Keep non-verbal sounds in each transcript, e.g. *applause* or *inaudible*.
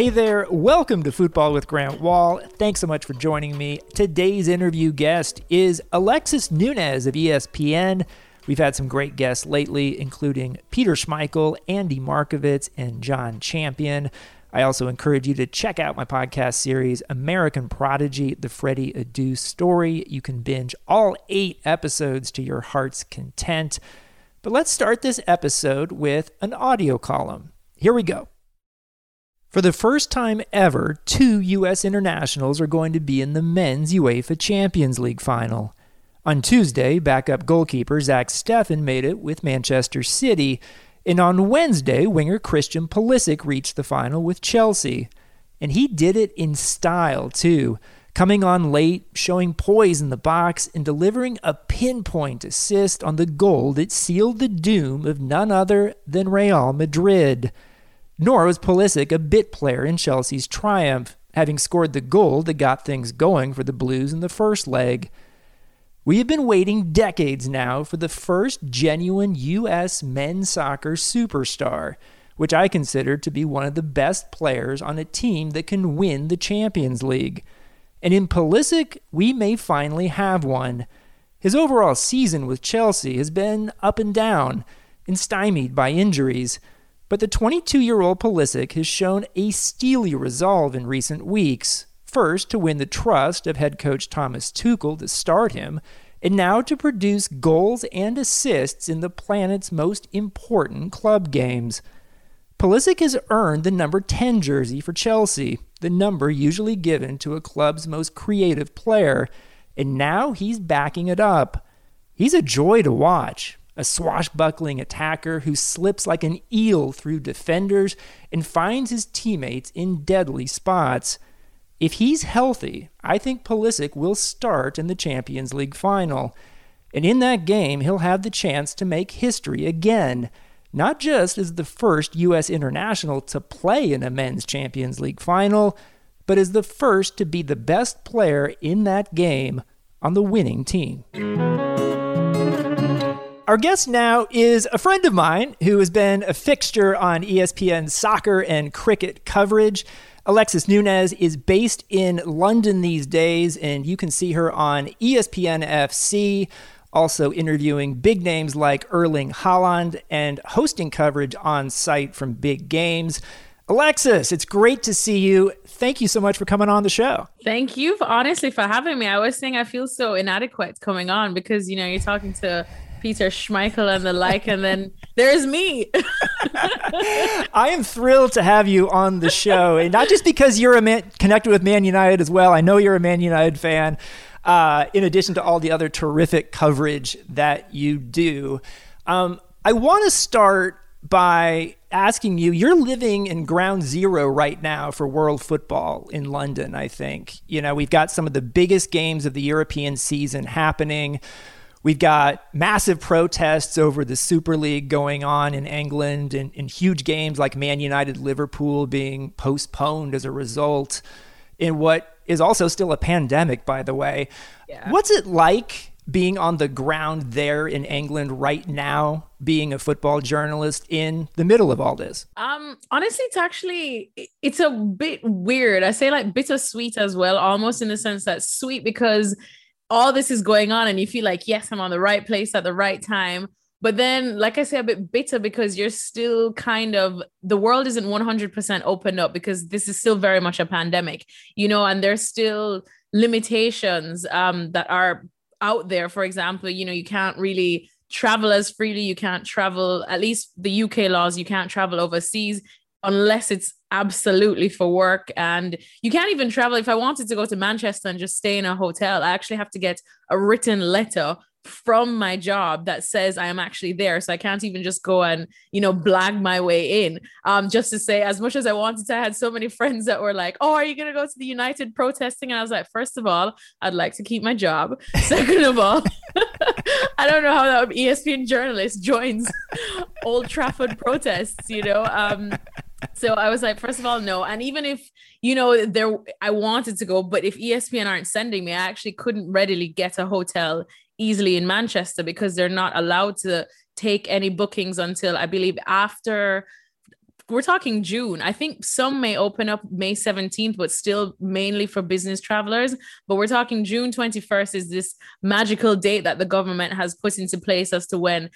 Hey there, welcome to Football with Grant Wahl. Thanks so much for joining me. Today's interview guest is Alexis Nunez of ESPN. We've had some great guests lately, including Peter Schmeichel, Andy Markovits, and John Champion. I also encourage you to check out my podcast series, American Prodigy The Freddie Adu Story. You can binge all eight episodes to your heart's content. But let's start this episode with an audio column. Here we go. For the first time ever, two U.S. internationals are going to be in the men's UEFA Champions League final. On Tuesday, backup goalkeeper Zach Steffen made it with Manchester City, and on Wednesday, winger Christian Pulisic reached the final with Chelsea. And he did it in style, too, coming on late, showing poise in the box, and delivering a pinpoint assist on the goal that sealed the doom of none other than Real Madrid. Nor was Pulisic a bit player in Chelsea's triumph, having scored the goal that got things going for the Blues in the first leg. We have been waiting decades now for the first genuine U.S. men's soccer superstar, which I consider to be one of the best players on a team that can win the Champions League. And in Pulisic, we may finally have one. His overall season with Chelsea has been up and down and stymied by injuries, but the 22 year old Pulisic has shown a steely resolve in recent weeks, First, to win the trust of head coach Thomas Tuchel to start him, and now to produce goals and assists in the planet's most important club games. Pulisic has earned the number 10 jersey for Chelsea, the number usually given to a club's most creative player, and now he's backing it up. He's a joy to watch, a swashbuckling attacker who slips like an eel through defenders and finds his teammates in deadly spots. If he's healthy, I think Pulisic will start in the Champions League final. And in that game, he'll have the chance to make history again, not just as the first U.S. international to play in a men's Champions League final, but as the first to be the best player in that game on the winning team. Our guest now is a friend of mine who has been a fixture on ESPN's soccer and cricket coverage. Alexis Nunez is based in London these days, and you can see her on ESPN FC, also interviewing big names like Erling Haaland and hosting coverage on site from big games. Alexis, it's great to see you. Thank you so much for coming on the show. Thank you for honestly for having me. I was saying I feel so inadequate coming on because you know you're talking to Peter Schmeichel and the like, and then there's me. *laughs* I am thrilled to have you on the show, and not just because you're a man connected with Man United as well. I know you're a Man United fan. Uh, in addition to all the other terrific coverage that you do, um, I want to start by asking you you're living in ground zero right now for world football in London, I think. You know, we've got some of the biggest games of the European season happening. We've got massive protests over the Super League going on in England and, and, huge games like Man United Liverpool being postponed as a result in what is also still a pandemic, by the way. Yeah. What's it like being on the ground there in England right now, being a football journalist in the middle of all this? Um, honestly, it's actually it's a bit weird. I say like bittersweet as well, almost in the sense that sweet because all this is going on and you feel like yes i'm on the right place at the right time. But then like i say a bit bitter because you're still kind of the world isn't 100% opened up because this is still very much a pandemic you know and there's still limitations um, that are out there. For example you know you can't really travel as freely. You can't travel at least the uk laws you can't travel overseas unless it's absolutely for work. And you can't even travel. If I wanted to go to Manchester and just stay in a hotel, I actually have to get a written letter from my job that says I am actually there. So I can't even just go and, you know, blag my way in. Um, just to say, as much as I wanted to, I had so many *laughs* friends that were like, Oh, are you gonna go to the United protesting? And I was like, first of all, I'd like to keep my job. *laughs* Second of all, *laughs* I don't know how that ESPN journalist joins Old Trafford protests, you know. Um, so I was like, first of all, no. And even if, you know, there I wanted to go, but if ESPN aren't sending me, I actually couldn't readily get a hotel easily in Manchester because they're not allowed to take any bookings until I believe after we're talking June. I think some may open up May 17th, but still mainly for business travelers. But we're talking June 21st is this magical date that the government has put into place as to when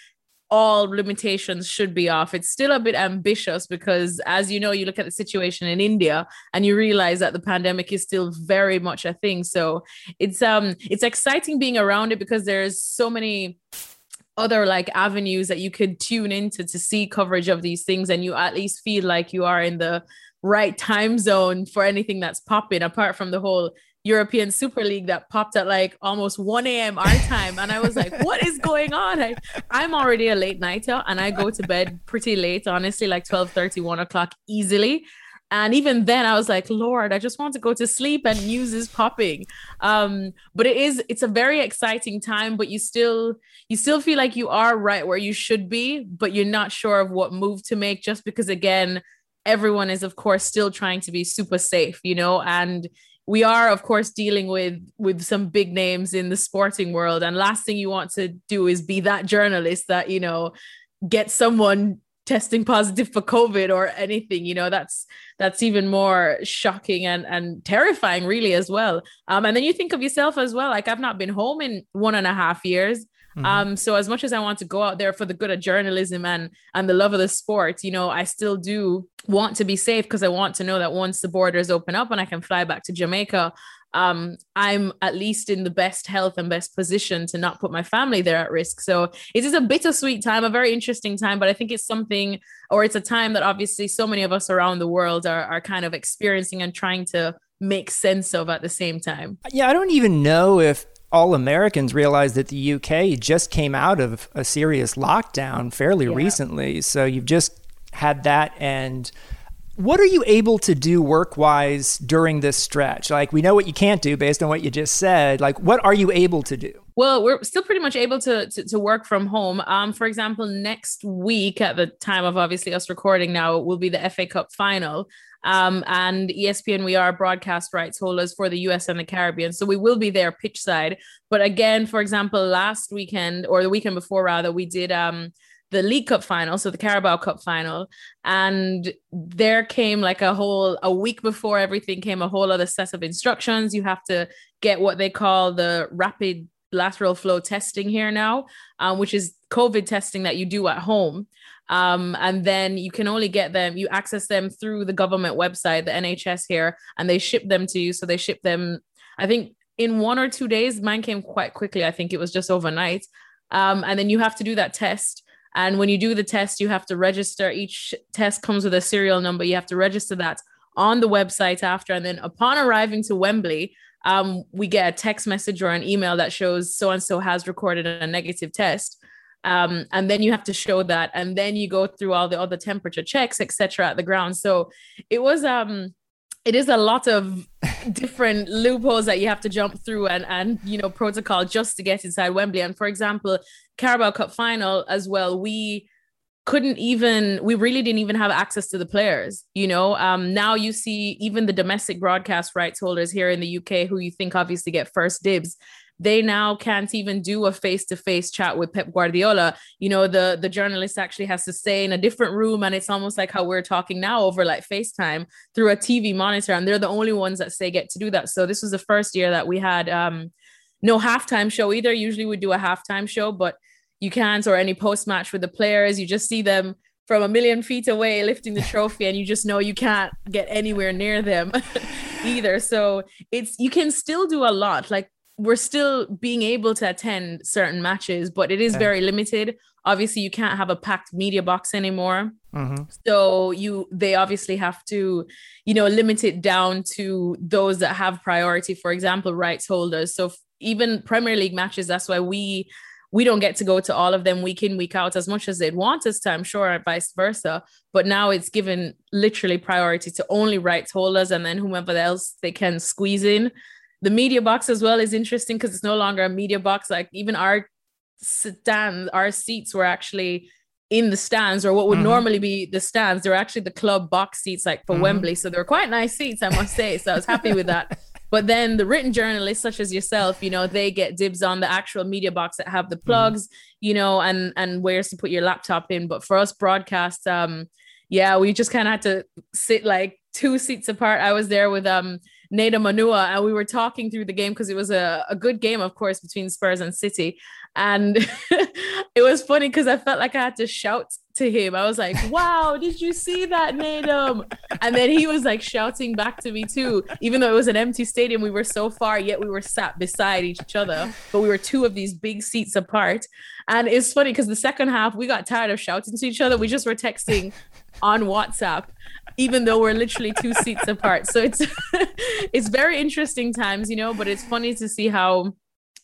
all limitations should be off. It's still a bit ambitious because, as you know, you look at the situation in India and you realize that the pandemic is still very much a thing. So it's um it's exciting being around it because there's so many other like avenues that you could tune into to see coverage of these things and you at least feel like you are in the right time zone for anything that's popping apart from the whole European Super League that popped at like almost 1 a.m. our time. And I was like, what is going on? I, I'm already a late nighter and I go to bed pretty late, honestly, like 12 30, 1 o'clock easily. And even then I was like, Lord, I just want to go to sleep and news is popping. Um, but it is, it's a very exciting time, but you still, you still feel like you are right where you should be, but you're not sure of what move to make just because again, everyone is of course still trying to be super safe, you know, and we are of course dealing with with some big names in the sporting world. And last thing you want to do is be that journalist that you know get someone testing positive for covid or anything. You know that's that's even more shocking and and terrifying really as well. Um and then you think of yourself as well. Like i've not been home in one and a half years Mm-hmm. Um, so as much as I want to go out there for the good of journalism and and the love of the sport, you know, I still do want to be safe because I want to know that once the borders open up and I can fly back to Jamaica, um, I'm at least in the best health and best position to not put my family there at risk. So it is a bittersweet time, a very interesting time, but I think it's something, or it's a time that obviously so many of us around the world are, are kind of experiencing and trying to make sense of at the same time. Yeah, I don't even know if all Americans realize that the UK just came out of a serious lockdown fairly yeah. recently. So you've just had that. And what are you able to do work wise during this stretch? Like, we know what you can't do based on what you just said. Like, what are you able to do? Well, we're still pretty much able to, to, to work from home. Um, for example, next week at the time of obviously us recording now will be the FA Cup final. Um, and ESPN, we are broadcast rights holders for the US and the Caribbean. So we will be there pitch side. But again, for example, last weekend or the weekend before, rather, we did um, the League Cup final, so the Carabao Cup final. And there came like a whole, a week before everything came, a whole other set of instructions. You have to get what they call the rapid lateral flow testing here now, um, which is COVID testing that you do at home. Um, and then you can only get them, you access them through the government website, the NHS here, and they ship them to you. So they ship them, I think, in one or two days. Mine came quite quickly. I think it was just overnight. Um, and then you have to do that test. And when you do the test, you have to register. Each test comes with a serial number. You have to register that on the website after. And then upon arriving to Wembley, um, we get a text message or an email that shows so and so has recorded a negative test um, and then you have to show that and then you go through all the other temperature checks etc at the ground so it was um it is a lot of different loopholes that you have to jump through and and you know protocol just to get inside Wembley. And for example Carabao Cup final as well we couldn't even we really didn't even have access to the players you know? Um now you see even the domestic broadcast rights holders here in the UK who you think obviously get first dibs they now can't even do a face-to-face chat with Pep Guardiola. You know, the the journalist actually has to stay in a different room, and it's almost like how we're talking now over like FaceTime through a TV monitor, and they're the only ones that say get to do that. So this was the first year that we had um, no halftime show either. Usually we do a halftime show, but you can't or any post match with the players. You just see them from a million feet away lifting the *laughs* trophy and you just know you can't get anywhere near them *laughs* either so it's you can still do a lot like we're still being able to attend certain matches, but it is very limited. Obviously, you can't have a packed media box anymore. Mm-hmm. So you they obviously have to, you know, limit it down to those that have priority. For example, rights holders. So even Premier League matches, that's why we we don't get to go to all of them week in week out as much as they'd want us to i'm sure vice versa but now it's given literally priority to only rights holders and then whomever else they can squeeze in the media box as well is interesting because it's no longer a media box. Like even our stands, our seats were actually in the stands or what would mm-hmm. normally be the stands. They're actually the club box seats, like for mm-hmm. Wembley. So they were quite nice seats, I must say. So I was happy with that. *laughs* But then the written journalists, such as yourself, you know, they get dibs on the actual media box that have the mm-hmm. plugs, mm-hmm. you know, and and where's to put your laptop in. But for us broadcast, um, yeah, we just kind of had to sit like two seats apart. I was there with um Nedum Onuoha, and we were talking through the game because it was a, a good game, of course, between Spurs and City. And *laughs* it was funny because I felt like I had to shout to him. I was like, wow, did you see that, Nedum? And then he was like shouting back to me too, even though it was an empty stadium. We were so far, yet we were sat beside each other, but we were two of these big seats apart. And it's funny because the second half, we got tired of shouting to each other. We just were texting on WhatsApp even though we're literally two seats apart. So it's *laughs* it's very interesting times, you know, but it's funny to see how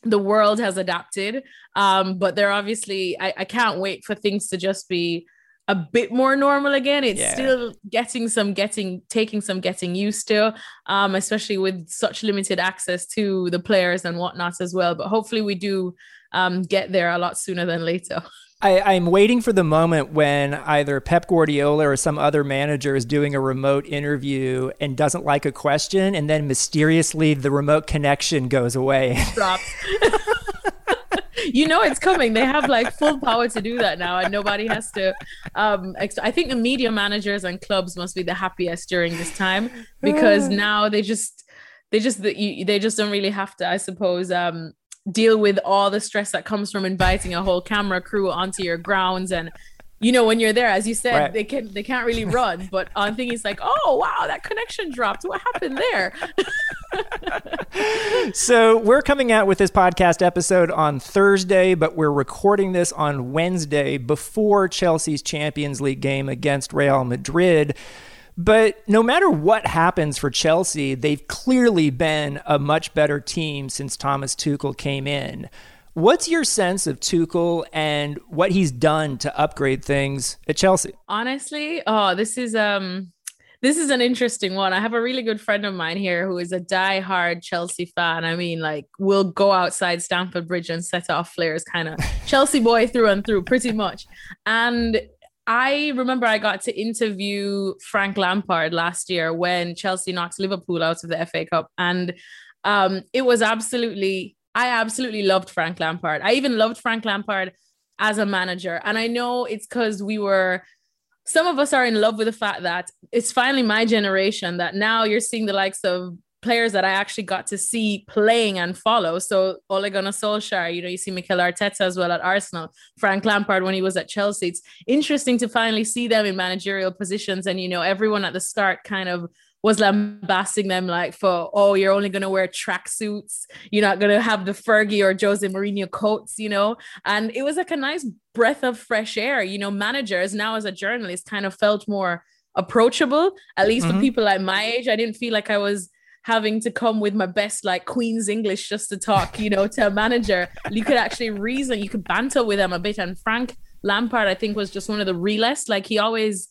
the world has adapted. Um, but they're obviously I, I can't wait for things to just be a bit more normal again. It's yeah. still getting some getting taking some getting used to, um, especially with such limited access to the players and whatnot as well. But hopefully we do um, get there a lot sooner than later. *laughs* I, am waiting for the moment when either Pep Guardiola or some other manager is doing a remote interview and doesn't like a question, and then mysteriously the remote connection goes away. *laughs* Drops. *laughs* you know it's coming. They have like full power to do that now, and nobody has to. Um, ex- I think the media managers and clubs must be the happiest during this time because *sighs* now they just they just they just don't really have to, I suppose, um, deal with all the stress that comes from inviting a whole camera crew onto your grounds. And you know when you're there as you said right. they can they can't really run. But *laughs* on thing is like oh wow that connection dropped. What happened there? *laughs* So we're coming out with this podcast episode on thursday but we're recording this on wednesday before chelsea's champions league game against real madrid but no matter what happens for Chelsea, they've clearly been a much better team since Thomas Tuchel came in. What's your sense of Tuchel and what he's done to upgrade things at Chelsea? Honestly, oh, this is um this is an interesting one. I have a really good friend of mine here who is a die-hard Chelsea fan. I mean, like, we'll go outside Stamford Bridge and set off flares, kind of *laughs* Chelsea boy through and through, pretty much. And I remember I got to interview Frank Lampard last year when Chelsea knocked Liverpool out of the FA Cup. And um, it was absolutely, I absolutely loved Frank Lampard. I even loved Frank Lampard as a manager. And I know it's because we were, some of us are in love with the fact that it's finally my generation that now you're seeing the likes of players that I actually got to see playing and follow. So Ole Gunnar Solskjaer, you know, you see Mikel Arteta as well at Arsenal, Frank Lampard when he was at Chelsea. It's interesting to finally see them in managerial positions. And, you know, everyone at the start kind of was lambasting them like for, oh, you're only going to wear tracksuits. You're not going to have the Fergie or Jose Mourinho coats, you know? And it was like a nice breath of fresh air. You know, managers now as a journalist kind of felt more approachable, at least mm-hmm. for people like my age. I didn't feel like I was having to come with my best like Queen's English just to talk, you know, to a manager. You could actually reason, you could banter with them a bit. And Frank Lampard, I think, was just one of the realest. Like he always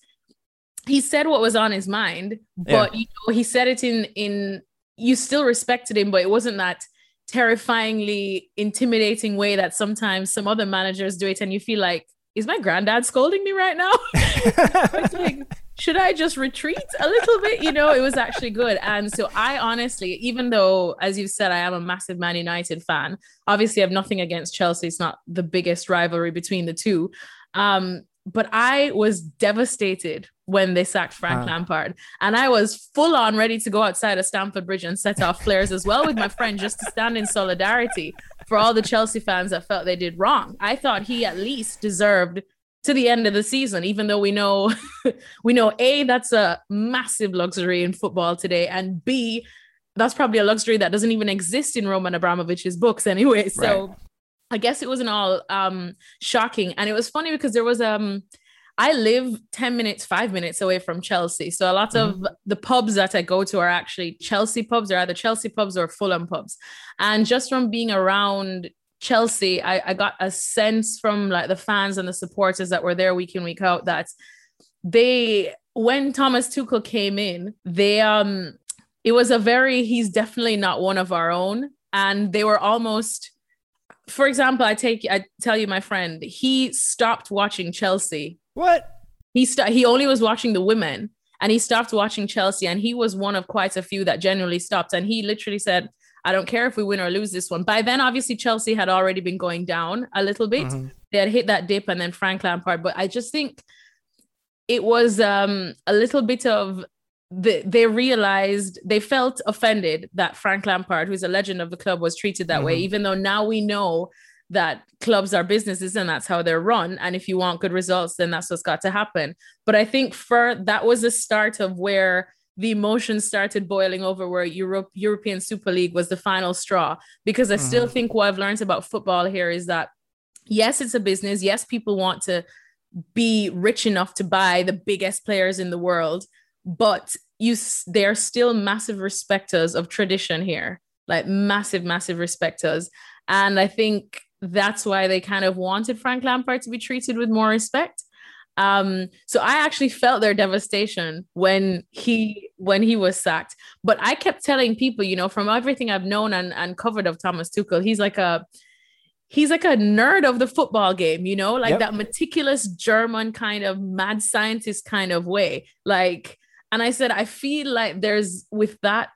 he said what was on his mind, but yeah. you know, he said it in in you still respected him, but it wasn't that terrifyingly intimidating way that sometimes some other managers do it, and you feel like, is my granddad scolding me right now? *laughs* *laughs* like, should I just retreat a little bit? You know, it was actually good. And so I honestly, even though, as you've said, I am a massive Man United fan, obviously I have nothing against Chelsea. It's not the biggest rivalry between the two. Um, but I was devastated when they sacked Frank Lampard. And I was full on ready to go outside of Stamford Bridge and set off flares as well with my friend just to stand in solidarity for all the Chelsea fans that felt they did wrong. I thought he at least deserved to the end of the season, even though we know *laughs* we know A, that's a massive luxury in football today, and B, that's probably a luxury that doesn't even exist in Roman Abramovich's books anyway. *laughs* So right. I guess it wasn't all um shocking. And it was funny because there was um I live 10 minutes, five minutes away from Chelsea. So a lot mm-hmm. of the pubs that I go to are actually Chelsea pubs. They're either Chelsea pubs or Fulham pubs. And just from being around Chelsea, I, I got a sense from like the fans and the supporters that were there week in, week out that they when Thomas Tuchel came in, they um it was a very he's definitely not one of our own. And they were almost for example, I take I tell you my friend, he stopped watching Chelsea. What? He st- he only was watching the women and he stopped watching Chelsea and he was one of quite a few that generally stopped and he literally said I don't care if we win or lose this one. By then, obviously, Chelsea had already been going down a little bit. Mm-hmm. They had hit that dip and then Frank Lampard. But I just think it was um, a little bit of the, they realized they felt offended that Frank Lampard, who's a legend of the club, was treated that mm-hmm. way, even though now we know that clubs are businesses and that's how they're run. And if you want good results, then that's what's got to happen. But I think for that was the start of where the emotions started boiling over where Europe European Super League was the final straw. Because I mm-hmm. still think what I've learned about football here is that yes, it's a business. Yes, people want to be rich enough to buy the biggest players in the world, but you they're still massive respecters of tradition here, like massive, massive respecters. And I think that's why they kind of wanted Frank Lampard to be treated with more respect. Um, so I actually felt their devastation when he when he was sacked. But I kept telling people, you know, from everything I've known and, and covered of Thomas Tuchel, he's like a he's like a nerd of the football game, you know, like yep. that meticulous German kind of mad scientist kind of way. Like, and I said, I feel like there's with that,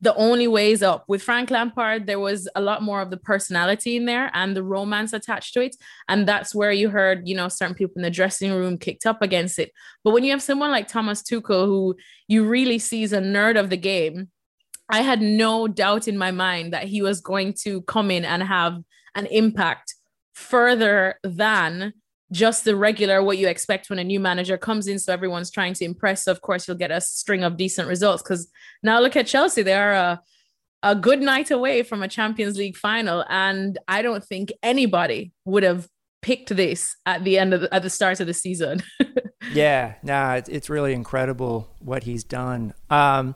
the only ways up. With Frank Lampard, there was a lot more of the personality in there and the romance attached to it. And that's where you heard, you know, certain people in the dressing room kicked up against it. But when you have someone like Thomas Tuchel, who you really see as a nerd of the game, I had no doubt in my mind that he was going to come in and have an impact further than just the regular what you expect when a new manager comes in. So everyone's trying to impress. So of course you'll get a string of decent results. Because now look at chelsea. They are a, a good night away from a champions league final. And i don't think anybody would have picked this at the end of the, at the start of the season. *laughs* Yeah nah it's, it's really incredible what he's done. Um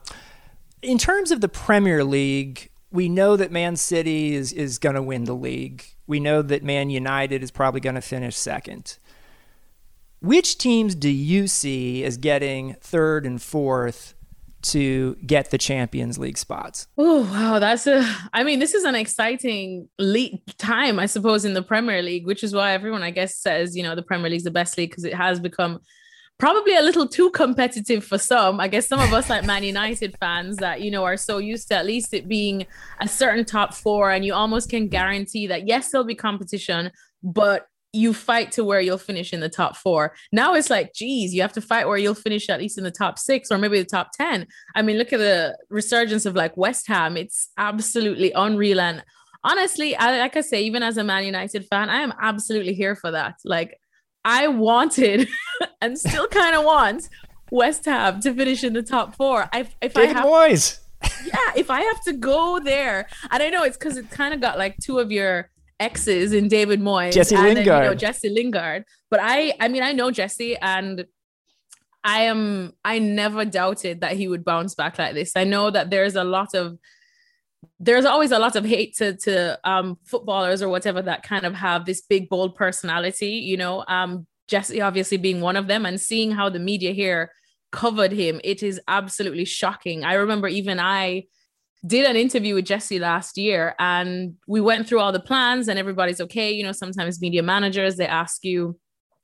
in terms of the premier league we know that Man City is is going to win the league. We know that Man United is probably going to finish second. Which teams do you see as getting third and fourth to get the Champions League spots? Oh, wow. That's a, I mean, this is an exciting league time, I suppose, in the Premier League, which is why everyone, I guess, says, you know, the Premier League's the best league because it has become probably a little too competitive for some. I guess some of us like Man United fans that you know are so used to at least it being a certain top four, and you almost can guarantee that yes, there'll be competition, but you fight to where you'll finish in the top four. Now it's like, geez, you have to fight where you'll finish at least in the top six or maybe the top 10. I mean, look at the resurgence of like West Ham. It's absolutely unreal. And honestly, I, like I say, even as a Man United fan, I am absolutely here for that. Like, I wanted *laughs* and still kind of want West Ham to finish in the top four. I, if David I have, Moyes. yeah, if I have to go there, and I know it's because it kind of got like two of your exes in David Moyes, Jesse and Lingard, then, you know, Jesse Lingard. But I, I mean, I know Jesse, and I am, I never doubted that he would bounce back like this. I know that there's a lot of there's always a lot of hate to to um, footballers or whatever that kind of have this big bold personality you know? Um, jesse obviously being one of them and seeing how the media here covered him it is absolutely shocking. I remember even i did an interview with jesse last year and we went through all the plans and everybody's okay. You know sometimes media managers they ask you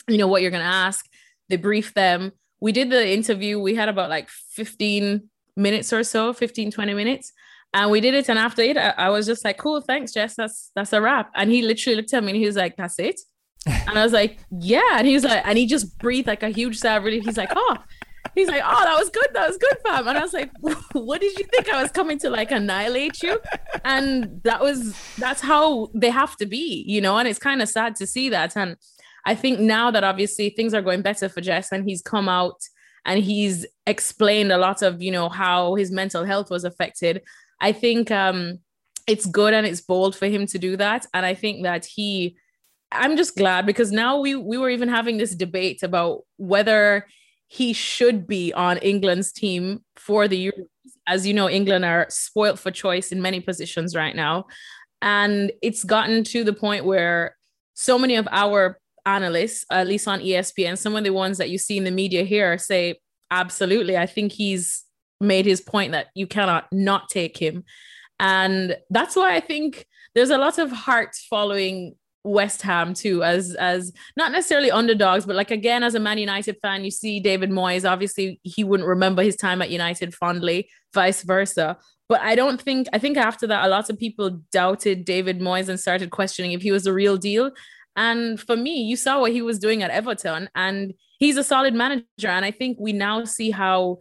you know what you're going to ask. They brief them. We did the interview. We had about like 15 minutes or so 15 20 minutes and we did it. And after it, I, I, was just like, cool, thanks, Jess. That's that's a wrap. And he literally looked at me and he was like, that's it. And I was like, yeah. And he was like, and he just breathed like a huge sigh of relief. He's like, oh, he's like, oh, that was good. That was good, fam. And I was like, *laughs* what did you think I was coming to like annihilate you? And that was that's how they have to be, you know. And it's kind of sad to see that. And I think now that obviously things are going better for Jess and he's come out and he's explained a lot of, you know, how his mental health was affected. I think um, it's good and it's bold for him to do that. And I think that he, I'm just glad because now we we were even having this debate about whether he should be on England's team for the Euros. As you know, England are spoilt for choice in many positions right now. And it's gotten to the point where so many of our analysts, at least on ESPN, some of the ones that you see in the media here say, absolutely, I think he's made his point that you cannot not take him. And that's why I think there's a lot of heart following West Ham too, as as not necessarily underdogs, but like again, as a Man United fan, you see David Moyes. Obviously, he wouldn't remember his time at United fondly, vice versa. But I don't think I think after that, a lot of people doubted David Moyes and started questioning if he was the real deal. And for me, you saw what he was doing at Everton, and he's a solid manager. And I think we now see how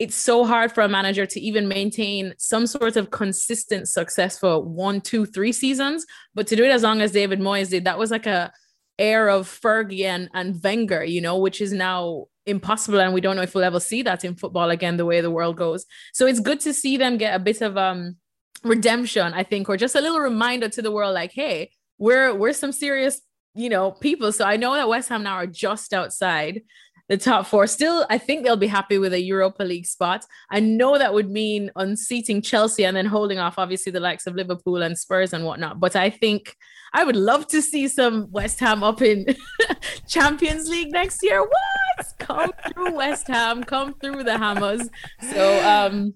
it's so hard for a manager to even maintain some sort of consistent success for one, two, three seasons. But to do it as long as David Moyes did, that was like a air of Fergie and, and Wenger, you know, which is now impossible. And we don't know if we'll ever see that in football again, the way the world goes. So it's good to see them get a bit of um redemption, I think, or just a little reminder to the world, like, hey, we're we're some serious, you know, people. So I know that West Ham now are just outside the top four. Still, I think they'll be happy with a Europa League spot. I know that would mean unseating Chelsea and then holding off, obviously, the likes of Liverpool and Spurs and whatnot. But I think I would love to see some West Ham up in *laughs* Champions League next year. What? Come through West Ham, come through the Hammers. So, um,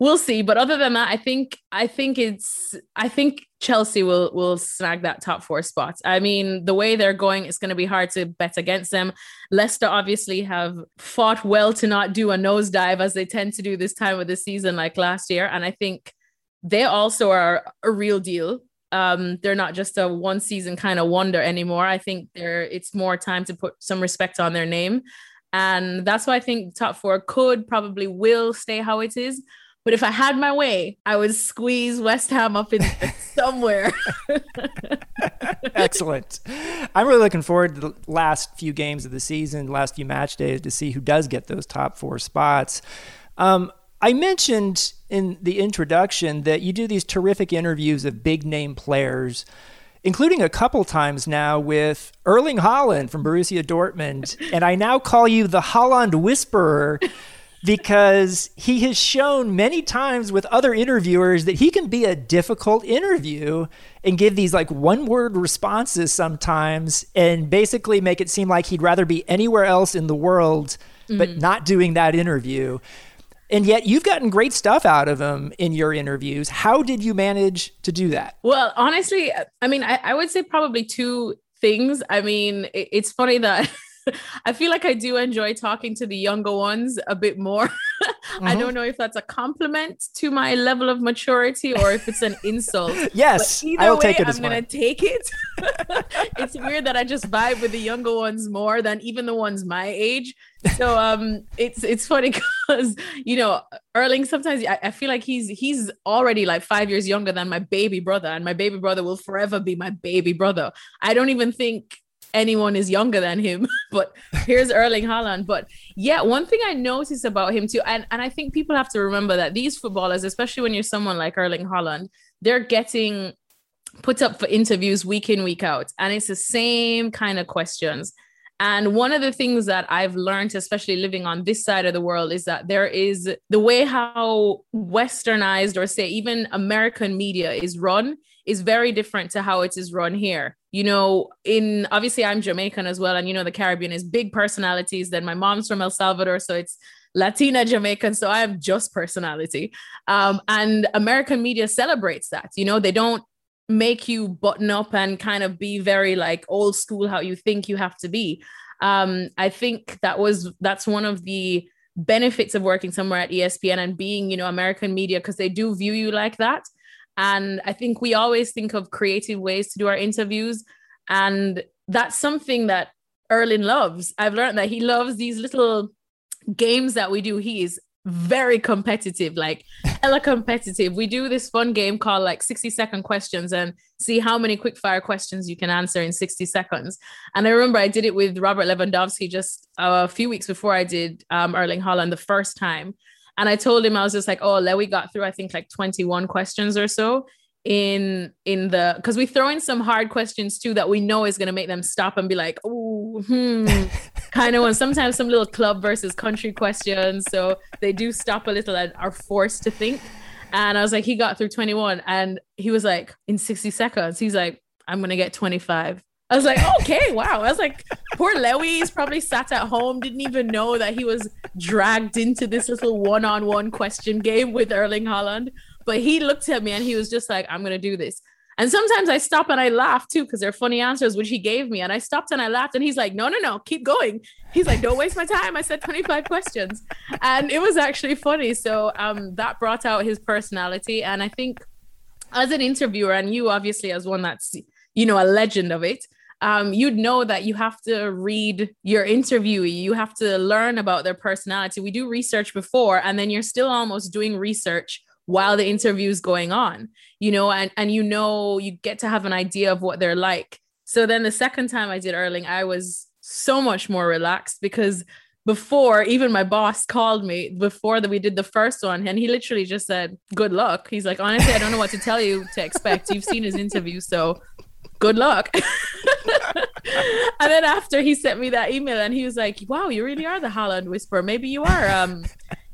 we'll see. But other than that, I think I think it's I think Chelsea will will snag that top four spot. I mean, the way they're going, it's going to be hard to bet against them. Leicester obviously have fought well to not do a nosedive as they tend to do this time of the season, like last year, and I think they also are a real deal. Um, they're not just a one season kind of wonder anymore. I think they're it's more time to put some respect on their name. And that's why I think top four could probably will stay how it is. But if I had my way, I would squeeze West Ham up in *laughs* somewhere. Excellent. I'm really looking forward to the last few games of the season, last few match days to see who does get those top four spots. Um, I mentioned in the introduction that you do these terrific interviews of big name players, including a couple times now with Erling Haaland from Borussia Dortmund. and I now call you the Haaland Whisperer because he has shown many times with other interviewers that he can be a difficult interview and give these like one word responses sometimes and basically make it seem like he'd rather be anywhere else in the world mm-hmm. but not doing that interview. And yet you've gotten great stuff out of him in your interviews. How did you manage to do that? Well, honestly, I mean, I, I would say probably two things. I mean, it, it's funny that *laughs* *laughs* I feel like I do enjoy talking to the younger ones a bit more. *laughs* mm-hmm. I don't know if that's a compliment to my level of maturity or if it's an insult. *laughs* yes, will way, take it. I'm gonna take it. it's weird that I just vibe with the younger ones more than even the ones my age. So um, it's it's funny because you know Erling. Sometimes I, I feel like he's he's already like five years younger than my baby brother, and my baby brother will forever be my baby brother. I don't even think anyone is younger than him. *laughs* but here's Erling Haaland. But yeah, one thing I noticed about him too, and, and I think people have to remember that these footballers, especially when you're someone like Erling Haaland, they're getting put up for interviews week in, week out. And it's the same kind of questions. And one of the things that I've learned, especially living on this side of the world, is that there is the way how westernized or say even American media is run is very different to how it is run here. You know, in obviously I'm Jamaican as well, and you know the Caribbean is big personalities. Then my mom's from El Salvador, so it's Latina Jamaican, so I have just personality. Um, and American media celebrates that. You know, they don't make you button up and kind of be very like old school how you think you have to be. Um, I think that was that's one of the benefits of working somewhere at ESPN and being, you know, American media because they do view you like that. And I think we always think of creative ways to do our interviews. And that's something that Erling loves. I've learned that he loves these little games that we do. He is very competitive, like hella competitive. We do this fun game called like 60 second questions and see how many quick fire questions you can answer in 60 seconds. And I remember I did it with Robert Lewandowski just a few weeks before I did um, Erling Haaland the first time. And I told him I was just like, oh, Lewy got through I think like 21 questions or so in in the because we throw in some hard questions too that we know is going to make them stop and be like oh hmm. Kind of one sometimes some little club versus country questions so they do stop a little and are forced to think. And i was like he got through 21 and he was like in 60 seconds. He's like i'm going to get 25 I was like, okay, wow. I was like, poor Lewy's probably sat at home, didn't even know that he was dragged into this little one-on-one question game with Erling Haaland. But he looked at me and he was just like, I'm gonna do this. And sometimes I stop and I laugh too because they're funny answers which he gave me. And I stopped and I laughed and he's like, no, no, no, keep going. He's like, don't waste my time. I said 25 questions. And it was actually funny. So um, that brought out his personality. And I think as an interviewer, and you obviously as one that's, you know, a legend of it, um, you'd know that you have to read your interviewee, you have to learn about their personality. We do research before, and then you're still almost doing research while the interview is going on, you know, and, and you know, you get to have an idea of what they're like. So then the second time I did Erling, I was so much more relaxed because before even my boss called me before that we did the first one and he literally just said good luck he's like honestly i don't know what to tell you to expect you've seen his interview so good luck. *laughs* And then after he sent me that email and he was like wow you really are the Haaland whisperer. Maybe you are um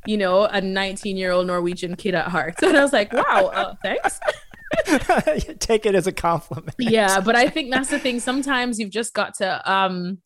you know a 19 year old norwegian kid at heart. *laughs* And i was like wow uh, thanks. *laughs* Take it as a compliment. Yeah but i think that's the thing. Sometimes you've just got to um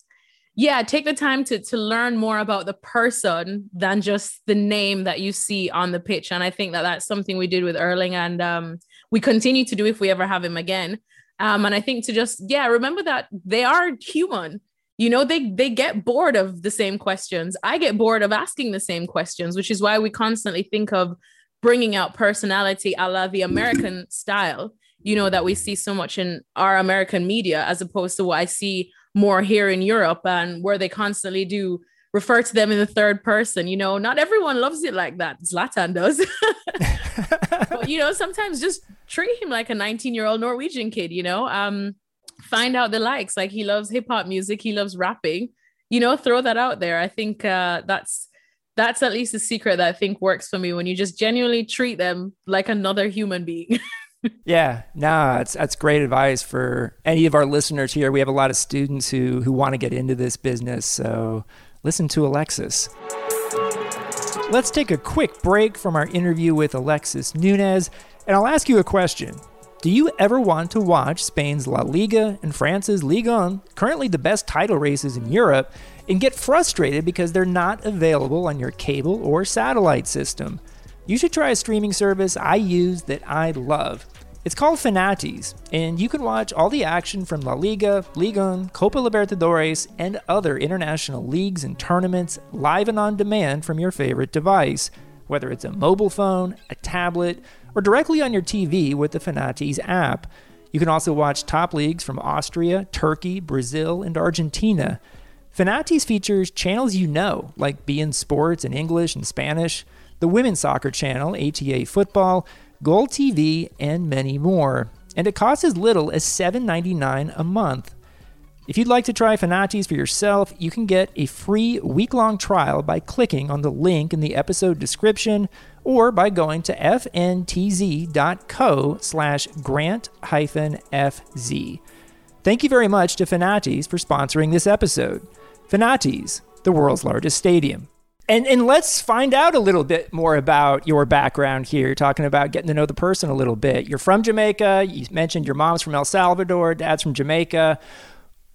yeah take the time to to learn more about the person than just the name that you see on the pitch. And i think that that's something we did with erling and um, we continue to do if we ever have him again um, and i think to just yeah remember that they are human you know they they get bored of the same questions i get bored of asking the same questions which is why we constantly think of bringing out personality a la the american style you know that we see so much in our american media as opposed to what i see more here in Europe and where they constantly do refer to them in the third person. You know, not everyone loves it like that. Zlatan does. *laughs* *laughs* but, you know, sometimes just treat him like a 19 year old Norwegian kid, you know, um, find out the likes. Like he loves hip hop music, he loves rapping, you know, throw that out there. I think uh, that's that's at least a secret that I think works for me when you just genuinely treat them like another human being. *laughs* yeah, no, that's that's great advice for any of our listeners here. We have a lot of students who who want to get into this business, so listen to Alexis. Let's take a quick break from our interview with Alexis Nunez, and I'll ask you a question. Do you ever want to watch Spain's La Liga and France's Ligue 1, currently the best title races in Europe, and get frustrated because they're not available on your cable or satellite system? You should try a streaming service I use that I love. It's called Fanatiz, and you can watch all the action from La Liga, Ligue 1, Copa Libertadores, and other international leagues and tournaments live and on demand from your favorite device, whether it's a mobile phone, a tablet, or directly on your TV with the Fanatiz app. You can also watch top leagues from Austria, Turkey, Brazil, and Argentina. Fanatiz features channels you know, like beIN Sports in English and Spanish, the women's soccer channel, ATA Football, Goal TV, and many more. And it costs as little as $7.99 a month. If you'd like to try Fanatiz for yourself, you can get a free week long trial by clicking on the link in the episode description or by going to fntz.co slash grant fz. Thank you very much to Fanatiz for sponsoring this episode. Fanatiz, the world's largest stadium. And and let's find out a little bit more about your background here. You're talking about getting to know the person a little bit. You're from Jamaica. You mentioned your mom's from El Salvador, dad's from Jamaica.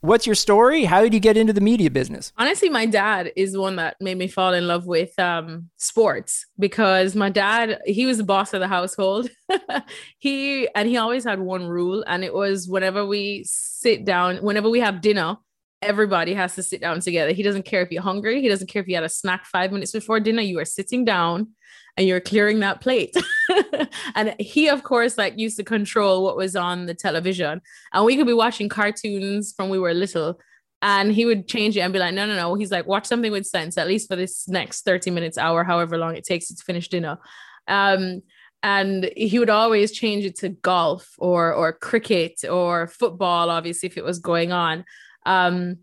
What's your story? How did you get into the media business? Honestly, my dad is one that made me fall in love with um, sports because my dad, he was the boss of the household. *laughs* he and he always had one rule, and it was whenever we sit down, whenever we have dinner, everybody has to sit down together. He doesn't care if you're hungry. He doesn't care if you had a snack five minutes before dinner. You are sitting down and you're clearing that plate. *laughs* and he, of course, like used to control what was on the television. And we could be watching cartoons from we were little. And he would change it and be like, no, no, no. He's like, watch something with sense, at least for this next 30 minutes, hour, however long it takes to finish dinner. Um, and he would always change it to golf or or cricket or football obviously if it was going on um,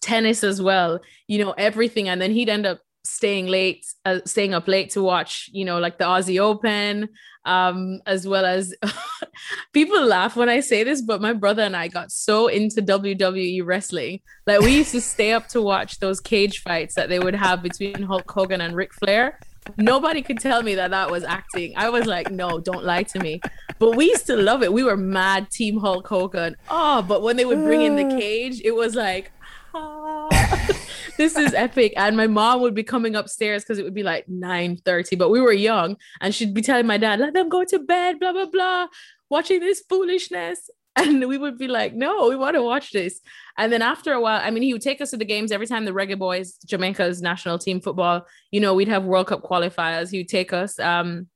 tennis as well, you know, everything. And then he'd end up staying late, uh, staying up late to watch, you know, like the Aussie Open, um, as well as *laughs* people laugh when I say this, but my brother and I got so into WWE wrestling. Like we used to stay up to watch those cage fights that they would have between Hulk Hogan and Ric Flair. Nobody could tell me that that was acting. I was like, no, don't lie to me. But we used to love it. We were mad Team Hulk Hogan. Oh, but when they would bring in the cage, it was like, ah, *laughs* this is epic. And my mom would be coming upstairs because it would be like 9 30, but we were young. And she'd be telling my dad, let them go to bed, blah, blah, blah, watching this foolishness. And we would be like, no, we want to watch this. And then after a while, I mean, he would take us to the games every time the Reggae Boys, Jamaica's national team football, you know, we'd have World Cup qualifiers. He would take us. Um,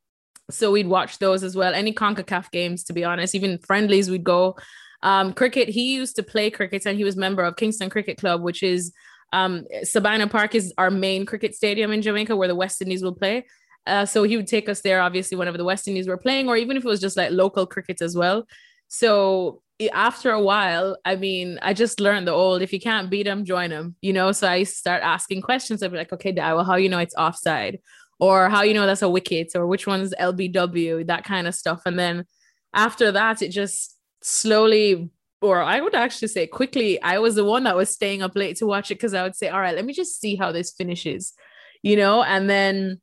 so we'd watch those as well. Any CONCACAF games, to be honest, even friendlies, we'd go. Um, cricket, he used to play cricket and he was member of Kingston Cricket Club, which is um, Sabina Park is our main cricket stadium in Jamaica where the West Indies will play. Uh, so he would take us there, obviously, whenever the West Indies were playing, or even if it was just like local cricket as well. So after a while, I mean, I just learned the old if you can't beat them, join them, you know. So I start asking questions. I'd be like, okay, well, how you know it's offside? Or how you know that's a wicket, or which one's LBW, that kind of stuff. And then after that, it just slowly or I would actually say quickly, I was the one that was staying up late to watch it because I would say, all right, let me just see how this finishes, you know, and then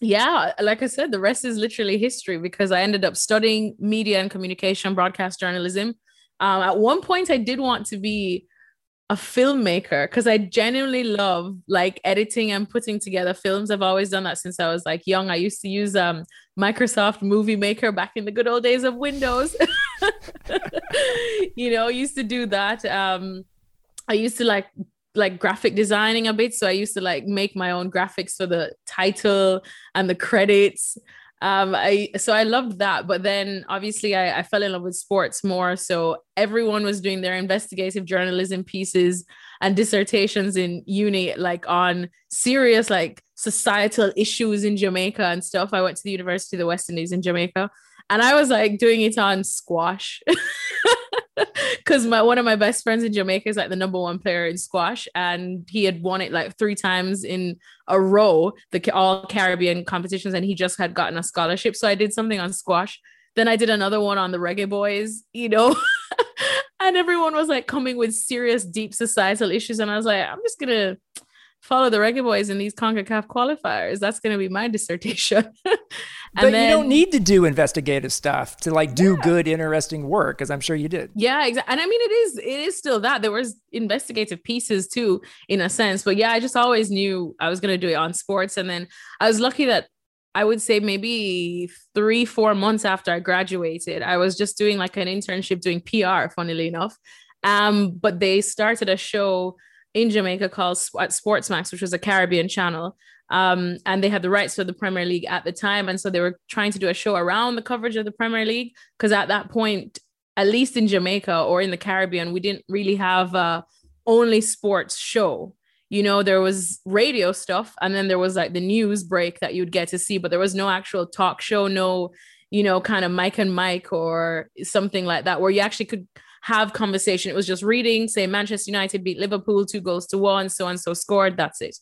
yeah, like I said, the rest is literally history because I ended up studying media and communication, broadcast journalism. Um, at one point, I did want to be a filmmaker because I genuinely love like editing and putting together films. I've always done that since I was like young. I used to use um, Microsoft Movie Maker back in the good old days of Windows. *laughs* you know, used to do that. Um, I used to like like graphic designing a bit. So I used to like make my own graphics for the title and the credits. Um, I so I loved that, but then obviously I, I fell in love with sports more. So everyone was doing their investigative journalism pieces and dissertations in uni, like on serious like societal issues in Jamaica and stuff. I went to the University of the West Indies in Jamaica, and I was like doing it on squash. *laughs* because my one of my best friends in Jamaica is like the number one player in squash, and he had won it like three times in a row, the all Caribbean competitions, and he just had gotten a scholarship. So I did something on squash. Then I did another one on the Reggae Boys, you know, *laughs* and everyone was like coming with serious, deep societal issues, and I was like, I'm just gonna follow the Reggae Boys in these CONCACAF qualifiers. That's to be my dissertation. *laughs* but then, you don't need to do investigative stuff to like do yeah. good, interesting work, as I'm sure you did. Yeah, exactly. And I mean, it is it is still that there was investigative pieces too, in a sense. But yeah, I just always knew I was going to do it on sports, and then I was lucky that. I would say maybe three, four months after I graduated, I was just doing like an internship doing PR, funnily enough. Um, but they started a show in Jamaica called at Sportsmax, which was a Caribbean channel. Um, and they had the rights to the Premier League at the time. And so they were trying to do a show around the coverage of the Premier League. Because at that point, at least in Jamaica or in the Caribbean, we didn't really have a only sports show. You know, there was radio stuff, and then there was like the news break that you'd get to see, but there was no actual talk show, no, you know, kind of Mike and Mike or something like that, where you actually could have conversation. It was just reading, say Manchester United beat Liverpool two goals to one, so and so scored. That's it.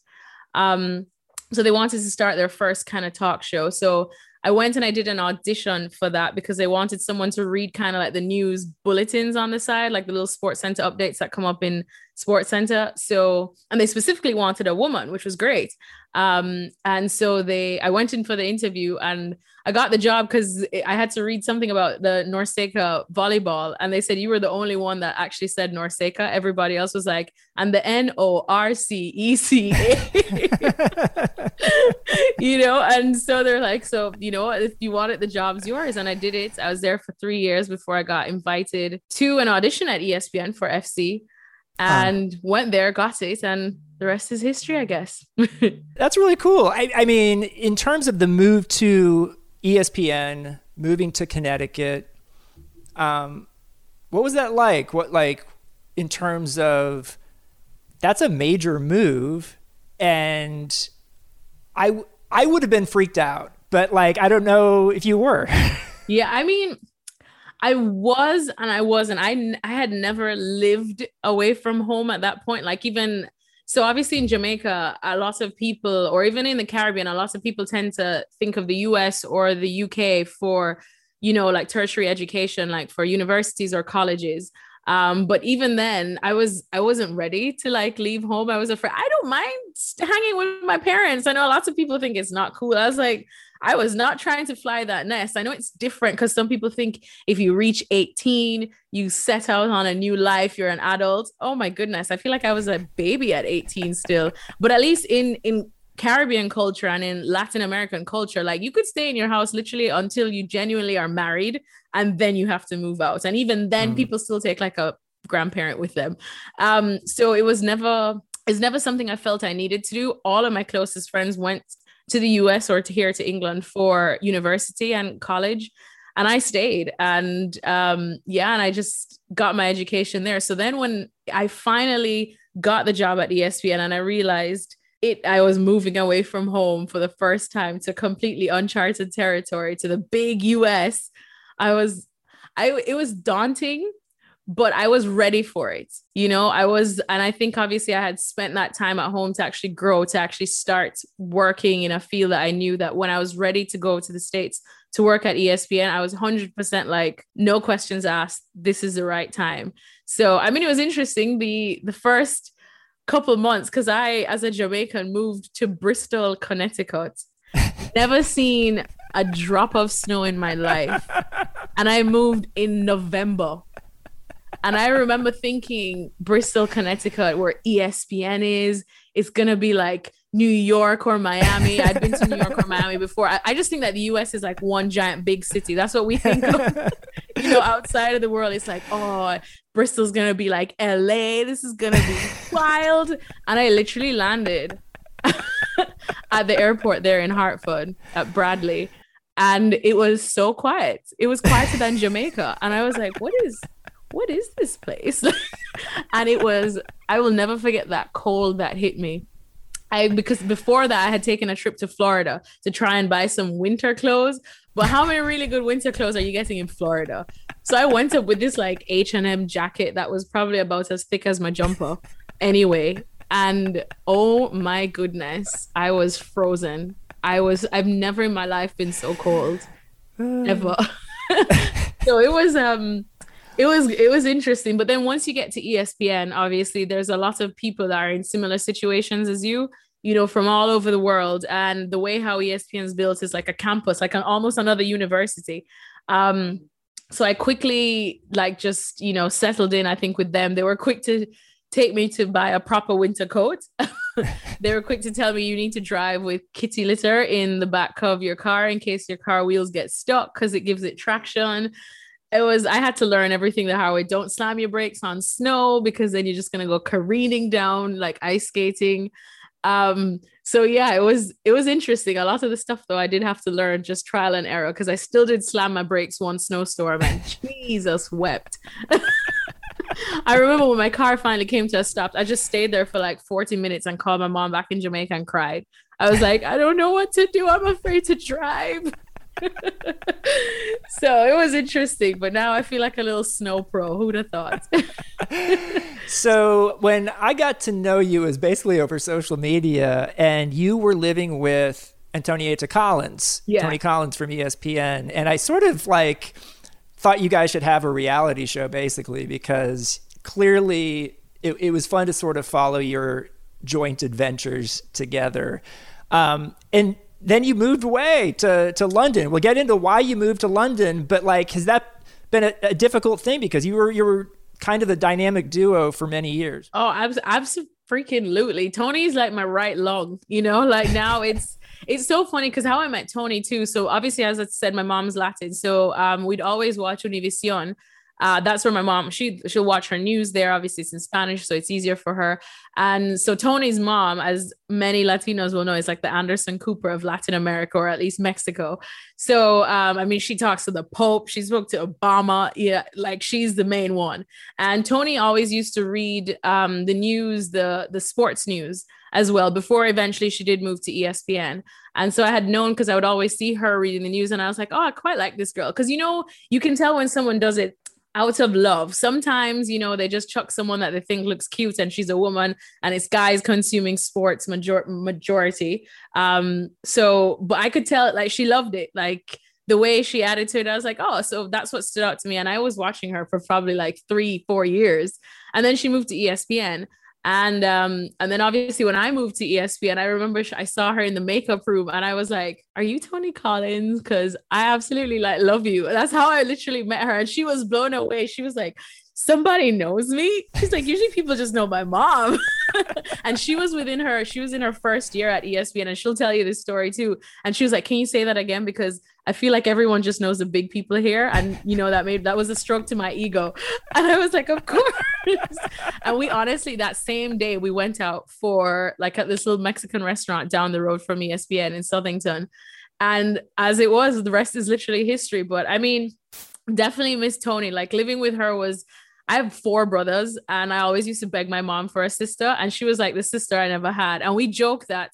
Um, so they wanted to start their first kind of talk show. So I went and I did an audition for that because they wanted someone to read kind of like the news bulletins on the side, like the little sports center updates that come up in sports center. So, and they specifically wanted a woman, which was great. Um, and so they, I went in for the interview and I got the job because I had to read something about the NORCECA volleyball, and they said you were the only one that actually said NORCECA. Everybody else was like, and the N O R C E C A, *laughs* you know. And so they're like, so you know, if you want it, the job's yours. And I did it. I was there for three years before I got invited to an audition at ESPN for FC, and went there, got it, and the rest is history, I guess. *laughs* That's really cool. I, I mean, in terms of the move to ESPN, moving to Connecticut. Um, what was that like? What like in terms of that's a major move, and I I would have been freaked out, but like I don't know if you were. *laughs* yeah, I mean, I was and I wasn't. I I had never lived away from home at that point. Like even so obviously in Jamaica, a lot of people, or even in the Caribbean, a lot of people tend to think of the US or the UK for, you know, like tertiary education, like for universities or colleges. Um, but even then, I was I wasn't ready to like leave home. I was afraid. I don't mind hanging with my parents. I know lots of people think it's not cool. I was like, I was not trying to fly that nest. I know it's different because some people think if you reach 18, you set out on a new life, you're an adult. Oh my goodness. I feel like I was a baby at 18 still. But at least in in Caribbean culture and in Latin American culture, like you could stay in your house literally until you genuinely are married and then you have to move out. And even then, mm. people still take like a grandparent with them. Um, so it was never it's never something I felt I needed to do. All of my closest friends went to the US or to here to England for university and college. and I stayed. And um, yeah, and I just got my education there. So then when I finally got the job at ESPN and I realized it I was moving away from home for the first time to completely uncharted territory to the big US. I was I it was daunting but I was ready for it. You know, I was, and I think obviously I had spent that time at home to actually grow, to actually start working in a field that I knew that when I was ready to go to the States to work at ESPN, I was 100% like, no questions asked. This is the right time. So, I mean, it was interesting. The, the first couple months, because I, as a Jamaican, moved to Bristol, Connecticut, *laughs* never seen a drop of snow in my life. *laughs* And I moved in November and I remember thinking Bristol, Connecticut, where ESPN is, it's gonna be like New York or Miami. I'd been to New York or Miami before. I, I, just think that the US is like one giant big city. That's what we think of. *laughs* you know, outside of the world, it's like, oh, Bristol's gonna be like LA. This is gonna be wild. And I literally landed *laughs* at the airport there in Hartford at Bradley. And it was so quiet. It was quieter than Jamaica. And I was like, what is what is this place? *laughs* and it was, I will never forget that cold that hit me. I because before that I had taken a trip to Florida to try and buy some winter clothes. But how many really good winter clothes are you getting in Florida? So I went up with this like H&M jacket that was probably about as thick as my jumper. Anyway, and oh my goodness, I was frozen. I was I've never in my life been so cold. *sighs* Ever. *laughs* so it was um it was it was interesting but then once you get to espn obviously there's a lot of people that are in similar situations as you you know from all over the world. And the way how espn is built is like a campus like an almost another university. Um so i quickly like just you know settled in i think with them. They were quick to take me to buy a proper winter coat. *laughs* They were quick to tell me you need to drive with kitty litter in the back of your car in case your car wheels get stuck because it gives it traction it was I had to learn everything the hard way. Don't slam your brakes on snow because then you're just gonna go careening down like ice skating. Um, so yeah, it was it was interesting. A lot of the stuff though I did have to learn just trial and error because I still did slam my brakes one snowstorm and *laughs* Jesus wept. *laughs* I remember when my car finally came to a stop, I just stayed there for like 40 minutes and called my mom back in Jamaica and cried. I was like, I don't know what to do. I'm afraid to drive. *laughs* so it was interesting, but now I feel like a little snow pro. Who'd have thought? *laughs* so when I got to know you, it was basically over social media, and you were living with Antonietta Collins, yeah. Tony Collins from ESPN, and I sort of like thought you guys should have a reality show, basically, because clearly it, it was fun to sort of follow your joint adventures together. Um, and then you moved away to, to London. We'll get into why you moved to London, but like, has that been a, a difficult thing because you were you were kind of the dynamic duo for many years? Oh, abs- absolutely. Freaking lootly. Tony's like my right lung, you know. Like now *laughs* it's it's so funny because how I met Tony too. So obviously, as I said, my mom's Latin, so um, we'd always watch Univision uh, that's where my mom she she'll watch her news there. Obviously, it's in Spanish, so it's easier for her. And so Tony's mom, as many Latinos will know, is like the Anderson Cooper of Latin America, or at least Mexico. So um, I mean, she talks to the Pope. She spoke to Obama. Yeah, like she's the main one. And Tony always used to read um, the news, the the sports news as well before eventually she did move to ESPN. And so I had known because I would always see her reading the news and I was like, oh, I quite like this girl. Because you know, you can tell when someone does it out of love. Sometimes, you know, they just chuck someone that they think looks cute and she's a woman and it's guys consuming sports major- majority. Um, so, but I could tell like she loved it. Like the way she added to it, I was like, oh, so that's what stood out to me. And I was watching her for probably like three, four years. And then she moved to ESPN. And um, and then obviously when I moved to ESPN, I remember I saw her in the makeup room, and I was like, "Are you Tony Collins?" Because I absolutely like love you. That's how I literally met her, and she was blown away. She was like, "Somebody knows me." She's like, "Usually people just know my mom." *laughs* and she was within her, she was in her first year at ESPN, and she'll tell you this story too. And she was like, "Can you say that again?" Because I feel like everyone just knows the big people here. And you know, that made that was a stroke to my ego. *laughs* And I was like, of course. *laughs* and we honestly, that same day, we went out for like at this little Mexican restaurant down the road from ESPN in Southington. And as it was, the rest is literally history. But I mean, definitely miss Tony. Like living with her was I have four brothers, and I always used to beg my mom for a sister, and she was like the sister I never had. And we joke that,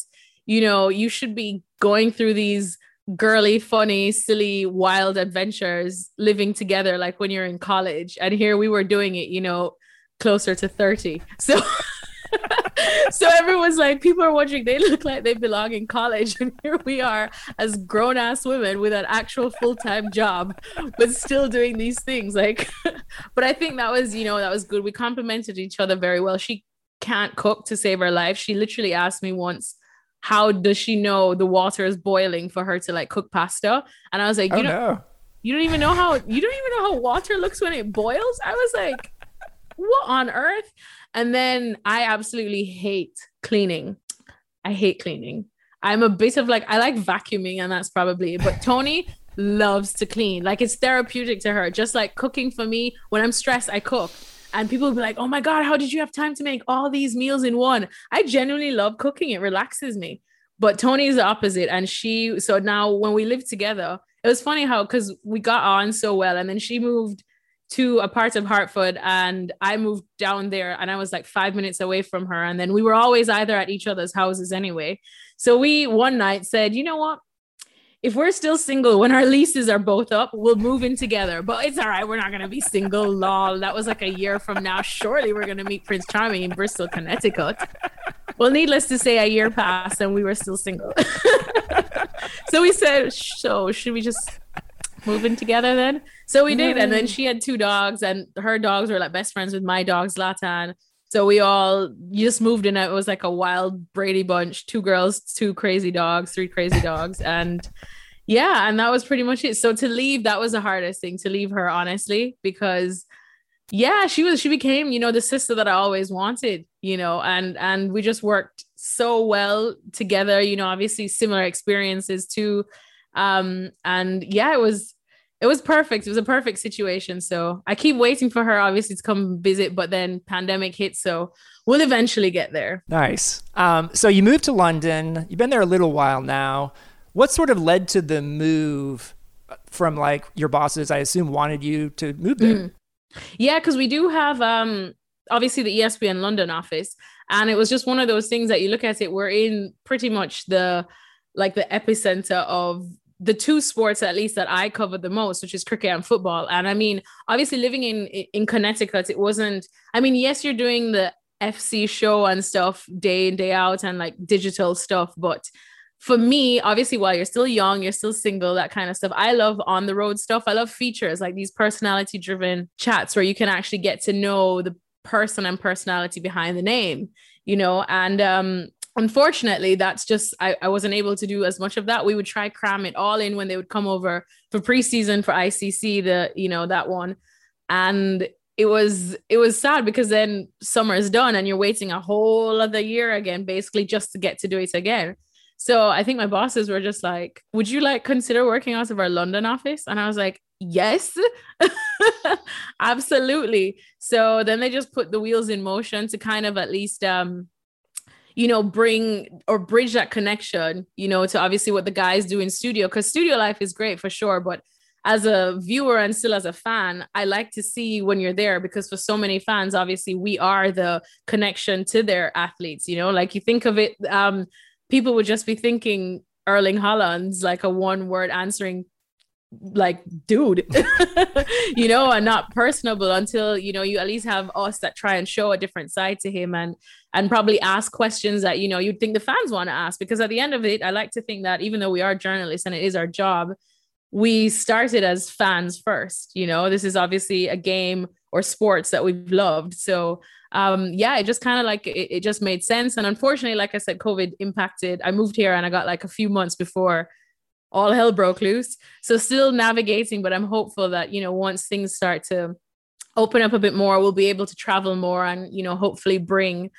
you know, you should be going through these girly, funny, silly, wild adventures living together, like when you're in college. And here we were doing it, you know, closer to 30. So *laughs* so everyone's like, people are watching, they look like they belong in college. *laughs* And here we are as grown ass women with an actual full time job, but still doing these things. Like, *laughs* but I think that was, you know, that was good. We complemented each other very well. She can't cook to save her life. She literally asked me once, how does she know the water is boiling for her to like cook pasta? And I was like, oh, you oh, don't, no. you don't even know how you don't even know how water looks when it boils. I was like, what on earth? And then I absolutely hate cleaning. I hate cleaning. I'm a bit of like I like vacuuming, and that's probably it. But Tony loves to clean. Like it's therapeutic to her. Just like cooking for me. When I'm stressed, I cook and people will be like, "Oh my god, how did you have time to make all these meals in one?" I genuinely love cooking; it relaxes me. But Tony is the opposite, and she. So now when we lived together, it was funny how because we got on so well, and then she moved to a part of Hartford, and I moved down there, and I was like five minutes away from her, and then we were always either at each other's houses anyway. So we one night said, "You know what? If we're still single when our leases are both up, we'll move in together. But it's all right. We're not going to be single. Lol. That was like a year from now. Surely we're going to meet Prince Charming in Bristol, Connecticut. Well, needless to say, a year passed and we were still single. *laughs* so we said, so should we just move in together then? So we did. And then mm. she had two dogs and her dogs were like best friends with my dogs, Latan. So we all just moved in. It was like a wild Brady bunch, two girls, two crazy dogs, three crazy *laughs* dogs. And yeah, and that was pretty much it. So to leave, that was the hardest thing to leave her, honestly, because yeah, she was she became, you know, the sister that I always wanted, you know, and and we just worked so well together, you know, obviously similar experiences too. Um, and yeah, it was it was perfect. It was a perfect situation. So I keep waiting for her, obviously, to come visit, but then pandemic hit. So we'll eventually get there. Nice. Um, so you moved to London. You've been there a little while now. What sort of led to the move from like your bosses? I assume wanted you to move there. Mm. Yeah, because we do have um obviously the ESPN London office, and it was just one of those things that you look at it. We're in pretty much the like the epicenter of the two sports at least that I covered the most, which is cricket and football. And I mean, obviously living in in Connecticut, it wasn't. I mean, yes, you're doing the FC show and stuff day in day out and like digital stuff, but for me, obviously, while you're still young, you're still single, that kind of stuff. I love on the road stuff. I love features like these personality driven chats where you can actually get to know the person and personality behind the name, you know. And um, unfortunately that's just I, I wasn't able to do as much of that. We would try cram it all in when they would come over for preseason for icc the you know that one. And it was it was sad because then summer is done and you're waiting a whole other year again basically just to get to do it again. So i think my bosses were just like would you like consider working out of our london office? And i was like yes. *laughs* Absolutely. So then they just put the wheels in motion to kind of at least um you know, bring or bridge that connection, you know, to obviously what the guys do in studio. Cause studio life is great for sure. But as a viewer and still as a fan, I like to see when you're there because for so many fans, obviously, we are the connection to their athletes, you know, like you think of it, um, people would just be thinking Erling Haaland's like a one word answering like dude *laughs* you know and not personable until you know you at least have us that try and show a different side to him and and probably ask questions that you know you'd think the fans want to ask because at the end of it i like to think that even though we are journalists and it is our job we started as fans first you know? This is obviously a game or sports that we've loved. So um yeah it just kind of like it, it just made sense. And unfortunately like i said covid impacted. I moved here and i got like a few months before all hell broke loose. So still navigating, but I'm hopeful that, you know, once things start to open up a bit more, we'll be able to travel more and, you know, hopefully bring,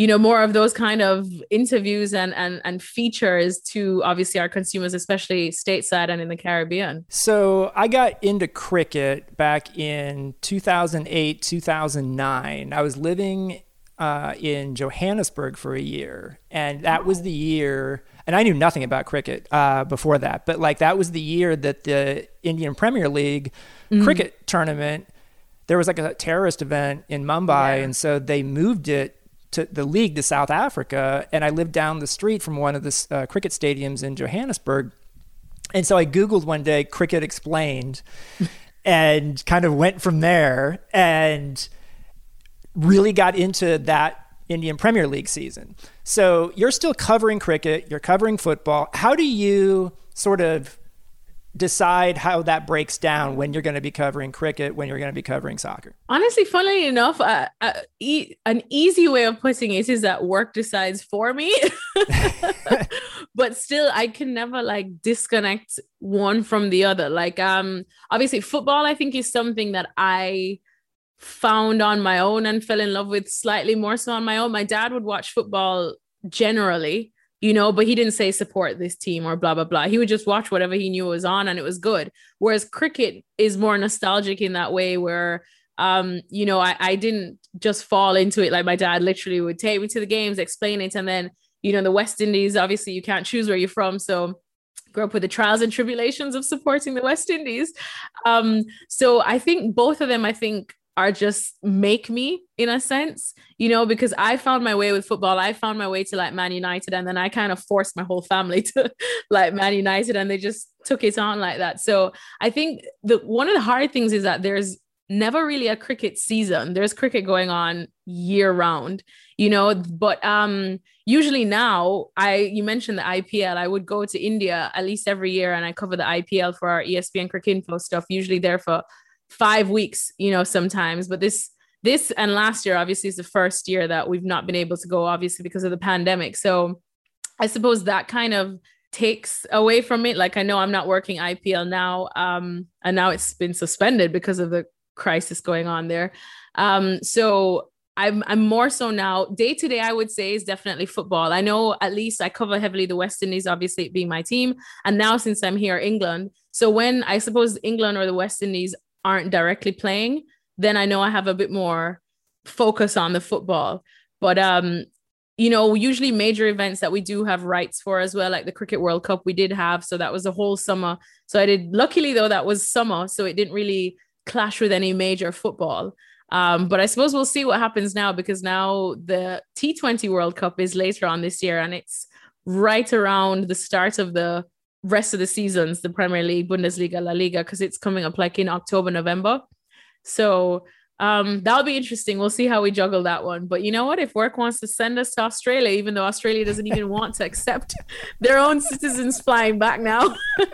you know, more of those kind of interviews and and and features to obviously our consumers, especially stateside and in the Caribbean. So I got into cricket back in 2008, 2009. I was living uh, in Johannesburg for a year, and that was the year. And I knew nothing about cricket uh, before that, but like that was the year that the Indian Premier League mm. cricket tournament. There was like a terrorist event in Mumbai, yeah. and so they moved it to the league to South Africa. And I lived down the street from one of the uh, cricket stadiums in Johannesburg. And so I Googled one day cricket explained *laughs* and kind of went from there and really got into that Indian Premier League season. So you're still covering cricket, you're covering football. How do you sort of decide how that breaks down when you're going to be covering cricket, when you're going to be covering soccer? Honestly, funnily enough, uh, uh, e- an easy way of putting it is that work decides for me. *laughs* but still, I can never like disconnect one from the other. Like, um, obviously, football, I think, is something that I found on my own and fell in love with slightly more so on my own. My dad would watch football generally you know, but he didn't say support this team or blah, blah, blah. He would just watch whatever he knew was on and it was good. Whereas cricket is more nostalgic in that way where, um, you know, I, I didn't just fall into it. Like my dad literally would take me to the games, explain it. And then, you know, the West Indies, obviously you can't choose where you're from. So grew up with the trials and tribulations of supporting the West Indies. Um, so I think both of them, I think are just make me in a sense, you know, because I found my way with football. I found my way to like Man United, and then I kind of forced my whole family *laughs* to like Man United, and they just took it on like that. So I think the one of the hard things is that there's never really a cricket season. There's cricket going on year round, you know, but um usually now I you mentioned the IPL, I would go to India at least every year and I cover the IPL for our ESPN Cricket Info stuff, usually there for five weeks, you know, sometimes. But this this and last year obviously is the first year that we've not been able to go, obviously because of the pandemic. So I suppose that kind of takes away from it. Like I know I'm not working IPL now, um, and now it's been suspended because of the crisis going on there. Um, so I'm I'm more so now day to day. I would say is definitely football. I know at least I cover heavily the West Indies, obviously being my team, and now since I'm here, England. So when I suppose England or the West Indies aren't directly playing, then I know I have a bit more focus on the football. But um, you know, usually major events that we do have rights for as well, like the Cricket World Cup, we did have. So that was the whole summer. So I did, luckily though, that was summer. So it didn't really clash with any major football. Um, but I suppose we'll see what happens now because now the T20 World Cup is later on this year and it's right around the start of the rest of the seasons, the Premier League, Bundesliga, La Liga, because it's coming up like in October, November. So um, that'll be interesting. We'll see how we juggle that one. But you know what? If work wants to send us to Australia, even though Australia doesn't even *laughs* want to accept their own citizens flying back now, *laughs*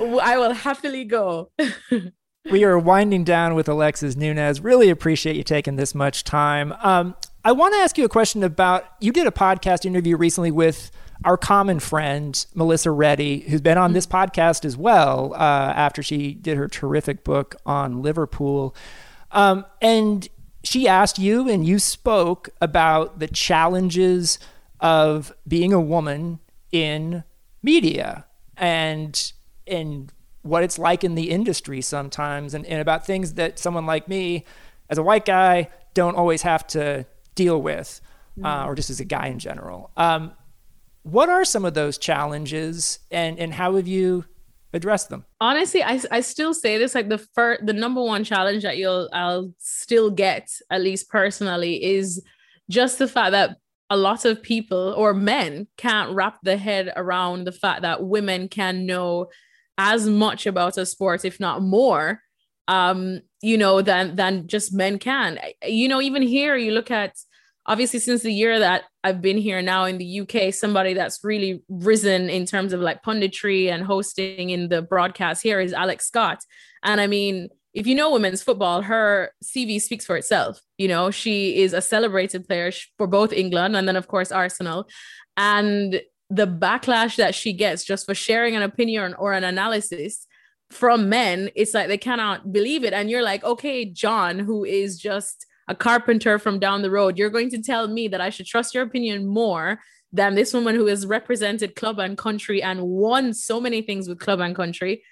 I will happily go. *laughs* we are winding down with Alexis Nunez. Really appreciate you taking this much time. Um, I want to ask you a question about you did a podcast interview recently with our common friend, Melissa Reddy, who's been on this podcast as well uh, after she did her terrific book on Liverpool. Um, and she asked you, and you spoke about the challenges of being a woman in media and and what it's like in the industry sometimes and, and about things that someone like me as a white guy don't always have to deal with uh, or just as a guy in general. Um, what are some of those challenges and, and how have you addressed them? Honestly, I, I still say this like the first, the number one challenge that you'll, I'll still get, at least personally, is just the fact that a lot of people or men can't wrap their head around the fact that women can know as much about a sport, if not more, um, you know, than than just men can. You know, even here, you look at obviously since the year that I've been here now in the UK, somebody that's really risen in terms of like punditry and hosting in the broadcast here is Alex Scott. And I mean, if you know women's football, her CV speaks for itself. You know, she is a celebrated player for both England and then, of course, Arsenal. And the backlash that she gets just for sharing an opinion or an analysis from men, it's like they cannot believe it. And you're like, okay, John, who is just a carpenter from down the road, you're going to tell me that I should trust your opinion more than this woman who has represented club and country and won so many things with club and country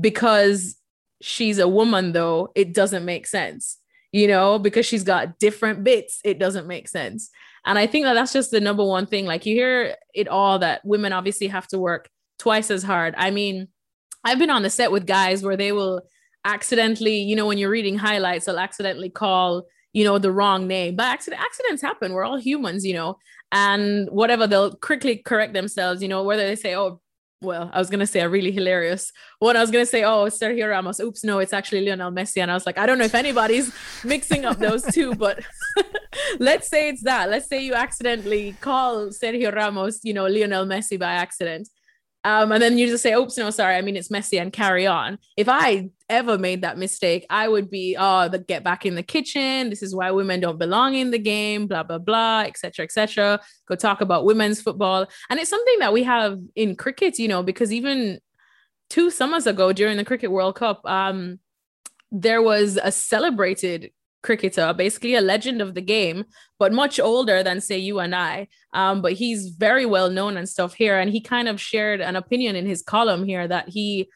because she's a woman, though, it doesn't make sense. you know, because she's got different bits, it doesn't make sense. And I think that that's just the number one thing. Like you hear it all that women obviously have to work twice as hard. I mean, I've been on the set with guys where they will accidentally, you know, when you're reading highlights, they'll accidentally call, you know, the wrong name. But accident accidents happen. We're all humans, you know. And whatever, they'll quickly correct themselves, you know, whether they say, oh, well, I was gonna say a really hilarious one. I was gonna say, oh, Sergio Ramos. Oops, no, it's actually Lionel Messi. And I was like, I don't know if anybody's *laughs* mixing up those two, but *laughs* let's say it's that. Let's say you accidentally call Sergio Ramos, you know, Lionel Messi by accident. Um, and then you just say, oops, no, sorry, I mean it's Messi and carry on. If I ever made that mistake, I would be, oh, the get back in the kitchen. This is why women don't belong in the game, blah, blah, blah, etc., etc. Go talk about women's football. And it's something that we have in cricket, you know, because even two summers ago during the Cricket World Cup, um, there was a celebrated cricketer, basically a legend of the game, but much older than say you and I. Um, but he's very well known and stuff here, and he kind of shared an opinion in his column here that he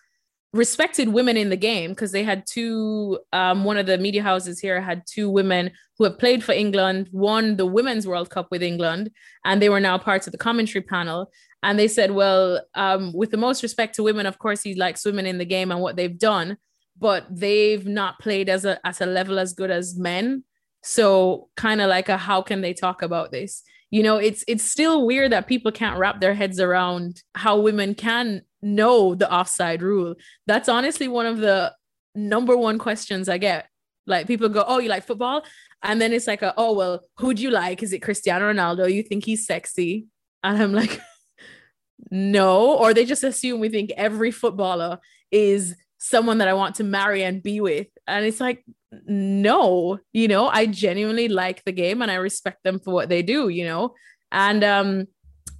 respected women in the game because they had two um, one of the media houses here had two women who have played for england won the women's world cup with england and they were now parts of the commentary panel. And they said well um, with the most respect to women of course he likes women in the game and what they've done but they've not played as a at a level as good as men. So kind of like a how can they talk about this? You know, it's it's still weird that people can't wrap their heads around how women can know the offside rule. That's honestly one of the number one questions I get. Like people go, "Oh, you like football?" And then it's like, a, "Oh, well, who do you like? Is it Cristiano Ronaldo? You think he's sexy?" And I'm like, *laughs* "No," or they just assume we think every footballer is someone that I want to marry and be with. And it's like, no, you know, I genuinely like the game and I respect them for what they do, you know? And um,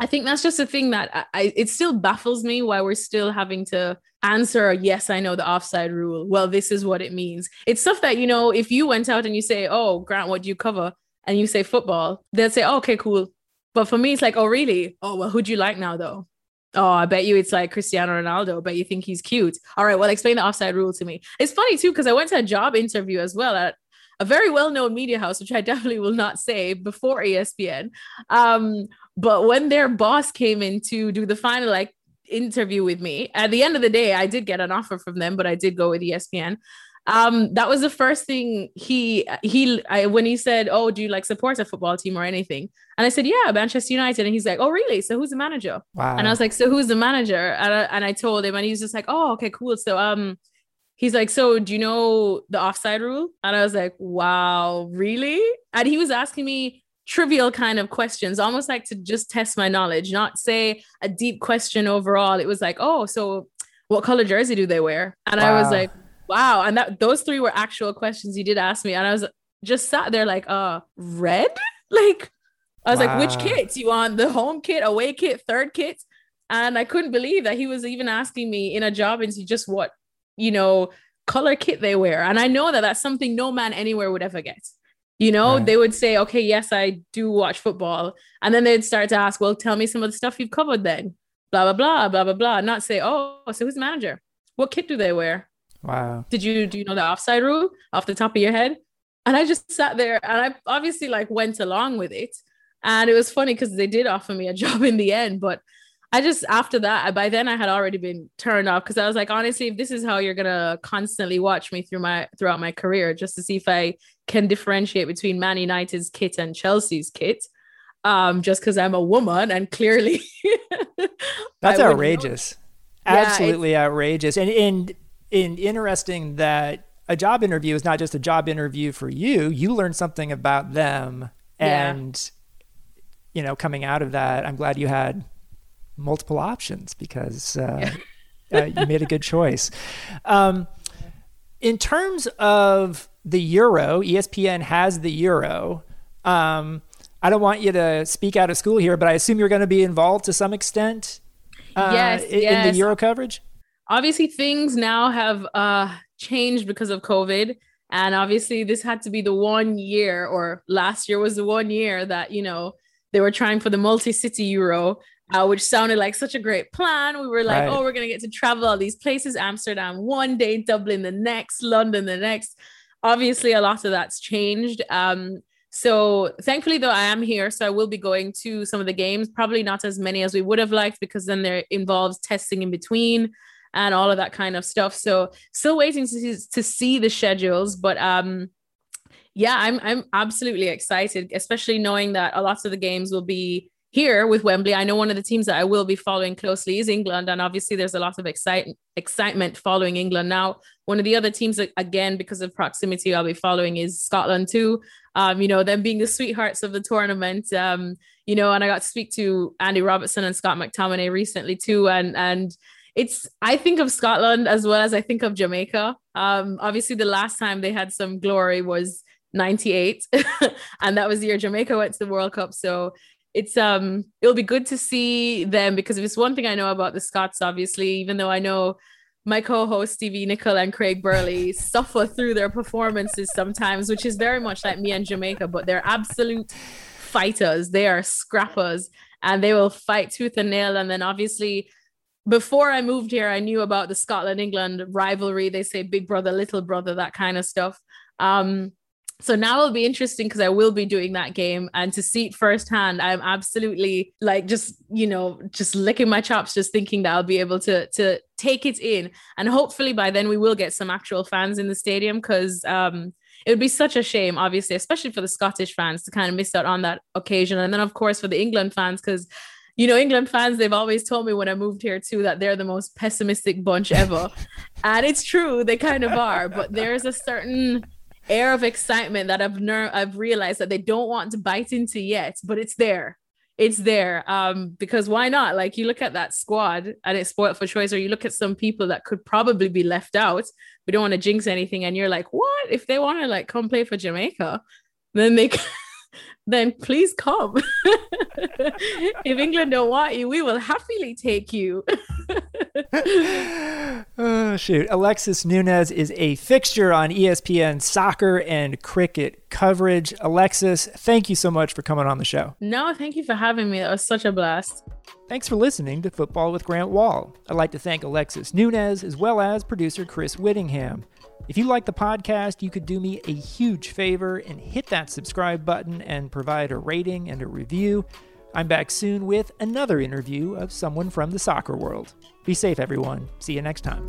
I think that's just a thing that I, I, it still baffles me why we're still having to answer, yes, I know the offside rule. Well, this is what it means. It's stuff that, you know, if you went out and you say, oh, Grant, what do you cover? And you say football, they'll say, oh, okay, cool. But for me, it's like, oh, really? Oh, well, who'd you like now, though? Oh, I bet you it's like Cristiano Ronaldo. I bet you think he's cute. All right, well, explain the offside rule to me. It's funny too, because I went to a job interview as well at a very well-known media house, which I *laughs* definitely will not say before ESPN. Um, but when their boss came in to do the final like interview with me, at the end of the day, I did get an offer from them, but I did go with ESPN um that was the first thing he he I, when he said oh do you like support a football team or anything? And i said yeah manchester united. And he's like oh really? So who's the manager? Wow. and i was like so who's the manager? And I, and I told him and he was just like oh okay cool. So um he's like so do you know the offside rule? And i was like wow really? And he was asking me trivial kind of questions almost like to just test my knowledge not say a deep question overall. It was like oh so what color jersey do they wear? And wow. i was like Wow. And that those three were actual questions you did ask me. And I was just sat there like, uh, red? *laughs* Like, I was wow. like, which kits? You want the home kit, away kit, third kit? And I couldn't believe that he was even asking me in a job into just what, you know, color kit they wear. And I know that that's something no man anywhere would ever get. You know, right. they would say, okay, yes, I do watch football. And then they'd start to ask, well, tell me some of the stuff you've covered then. Blah, blah, blah, blah, blah, blah. Not say, oh, so who's the manager? What kit do they wear? Wow. Did you do you know the offside rule off the top of your head? And I just sat there and I obviously like went along with it. And it was funny because they did offer me a *laughs* job in the end, but I just after that, by then I had already been turned off because I was like, honestly, if this is how you're gonna constantly watch me through my throughout my career, just to see if I can differentiate between Man United's kit and Chelsea's kit, um, just because I'm a woman and clearly *laughs* that's outrageous. Absolutely yeah, outrageous. And and in, interesting that a job interview is not just a job interview for you. You learn something about them, and yeah. you know, coming out of that, I'm glad you had multiple options because uh, uh, you made a good choice. Um, in terms of the Euro, ESPN has the Euro. Um, I don't want you to speak out of school here, but I assume you're going to be involved to some extent. Uh, yes, in, yes. in the Euro coverage obviously things now have uh changed because of covid and obviously this had to be the one year or last year was the one year that you know they were trying for the multi-city euro uh, which sounded like such a great plan we were like right. oh we're going to get to travel all these places amsterdam one day dublin the next london the next obviously a lot of that's changed. Um, so thankfully, though, I am here. So I will be going to some of the games, probably not as many as we would have liked because then there involves testing in between and all of that kind of stuff. So still waiting to see, to see the schedules, but um, yeah, I'm I'm absolutely excited, especially knowing that a lot of the games will be here with Wembley. I know one of the teams that I will be following closely is England, and obviously there's a lot of excite- excitement following England now. One of the other teams, again, because of proximity, I'll be following is Scotland too um, you know, them being the sweethearts of the tournament. Um, you know, and I got to speak to Andy Robertson and Scott McTominay recently too. And and it's I think of Scotland as well as I think of Jamaica. Um, obviously the last time they had some glory was 98 *laughs* and that was the year Jamaica went to the World Cup. So it's um it'll be good to see them because if it's one thing I know about the Scots, obviously, even though I know my co-host Stevie Nicol and Craig Burley *laughs* suffer through their performances sometimes, which is very much like me and Jamaica, but they're absolute fighters. They are scrappers and they will fight tooth and nail. And then obviously before I moved here, I knew about the Scotland England rivalry. They say big brother, little brother, that kind of stuff. Um, so now it'll be interesting because I will be doing that game and to see it firsthand, I'm absolutely like just, you know, just licking my chops, just thinking that I'll be able to to take it in. And hopefully by then we will get some actual fans in the stadium because um it would be such a shame, obviously, especially for the Scottish fans to kind of miss out on that occasion. And then of course for the England fans, because you know, England fans, they've always told me when I moved here too that they're the most pessimistic bunch ever. *laughs* and it's true, they kind of are, but there's a certain air of excitement that I've ner- I've realized that they don't want to bite into yet, but it's there. It's there. Um, because why not? Like you look at that squad and it's spoiled for choice, or you look at some people that could probably be left out. We don't want to jinx anything, and you're like, what if they want to like come play for Jamaica? Then they *laughs* then please come. *laughs* if England don't want you, we will happily take you. oh, *laughs* *laughs* shoot. Alexis Nunez is a fixture on ESPN soccer and cricket coverage. Alexis, thank you so much for coming on the show. No, thank you for having me. That was such a blast. Thanks for listening to Football with Grant Wahl. I'd like to thank Alexis Nunez as well as producer Chris Whittingham. If you like the podcast, you could do me a huge favor and hit that subscribe button and provide a rating and a review. I'm back soon with another interview of someone from the soccer world. Be safe, everyone. See you next time.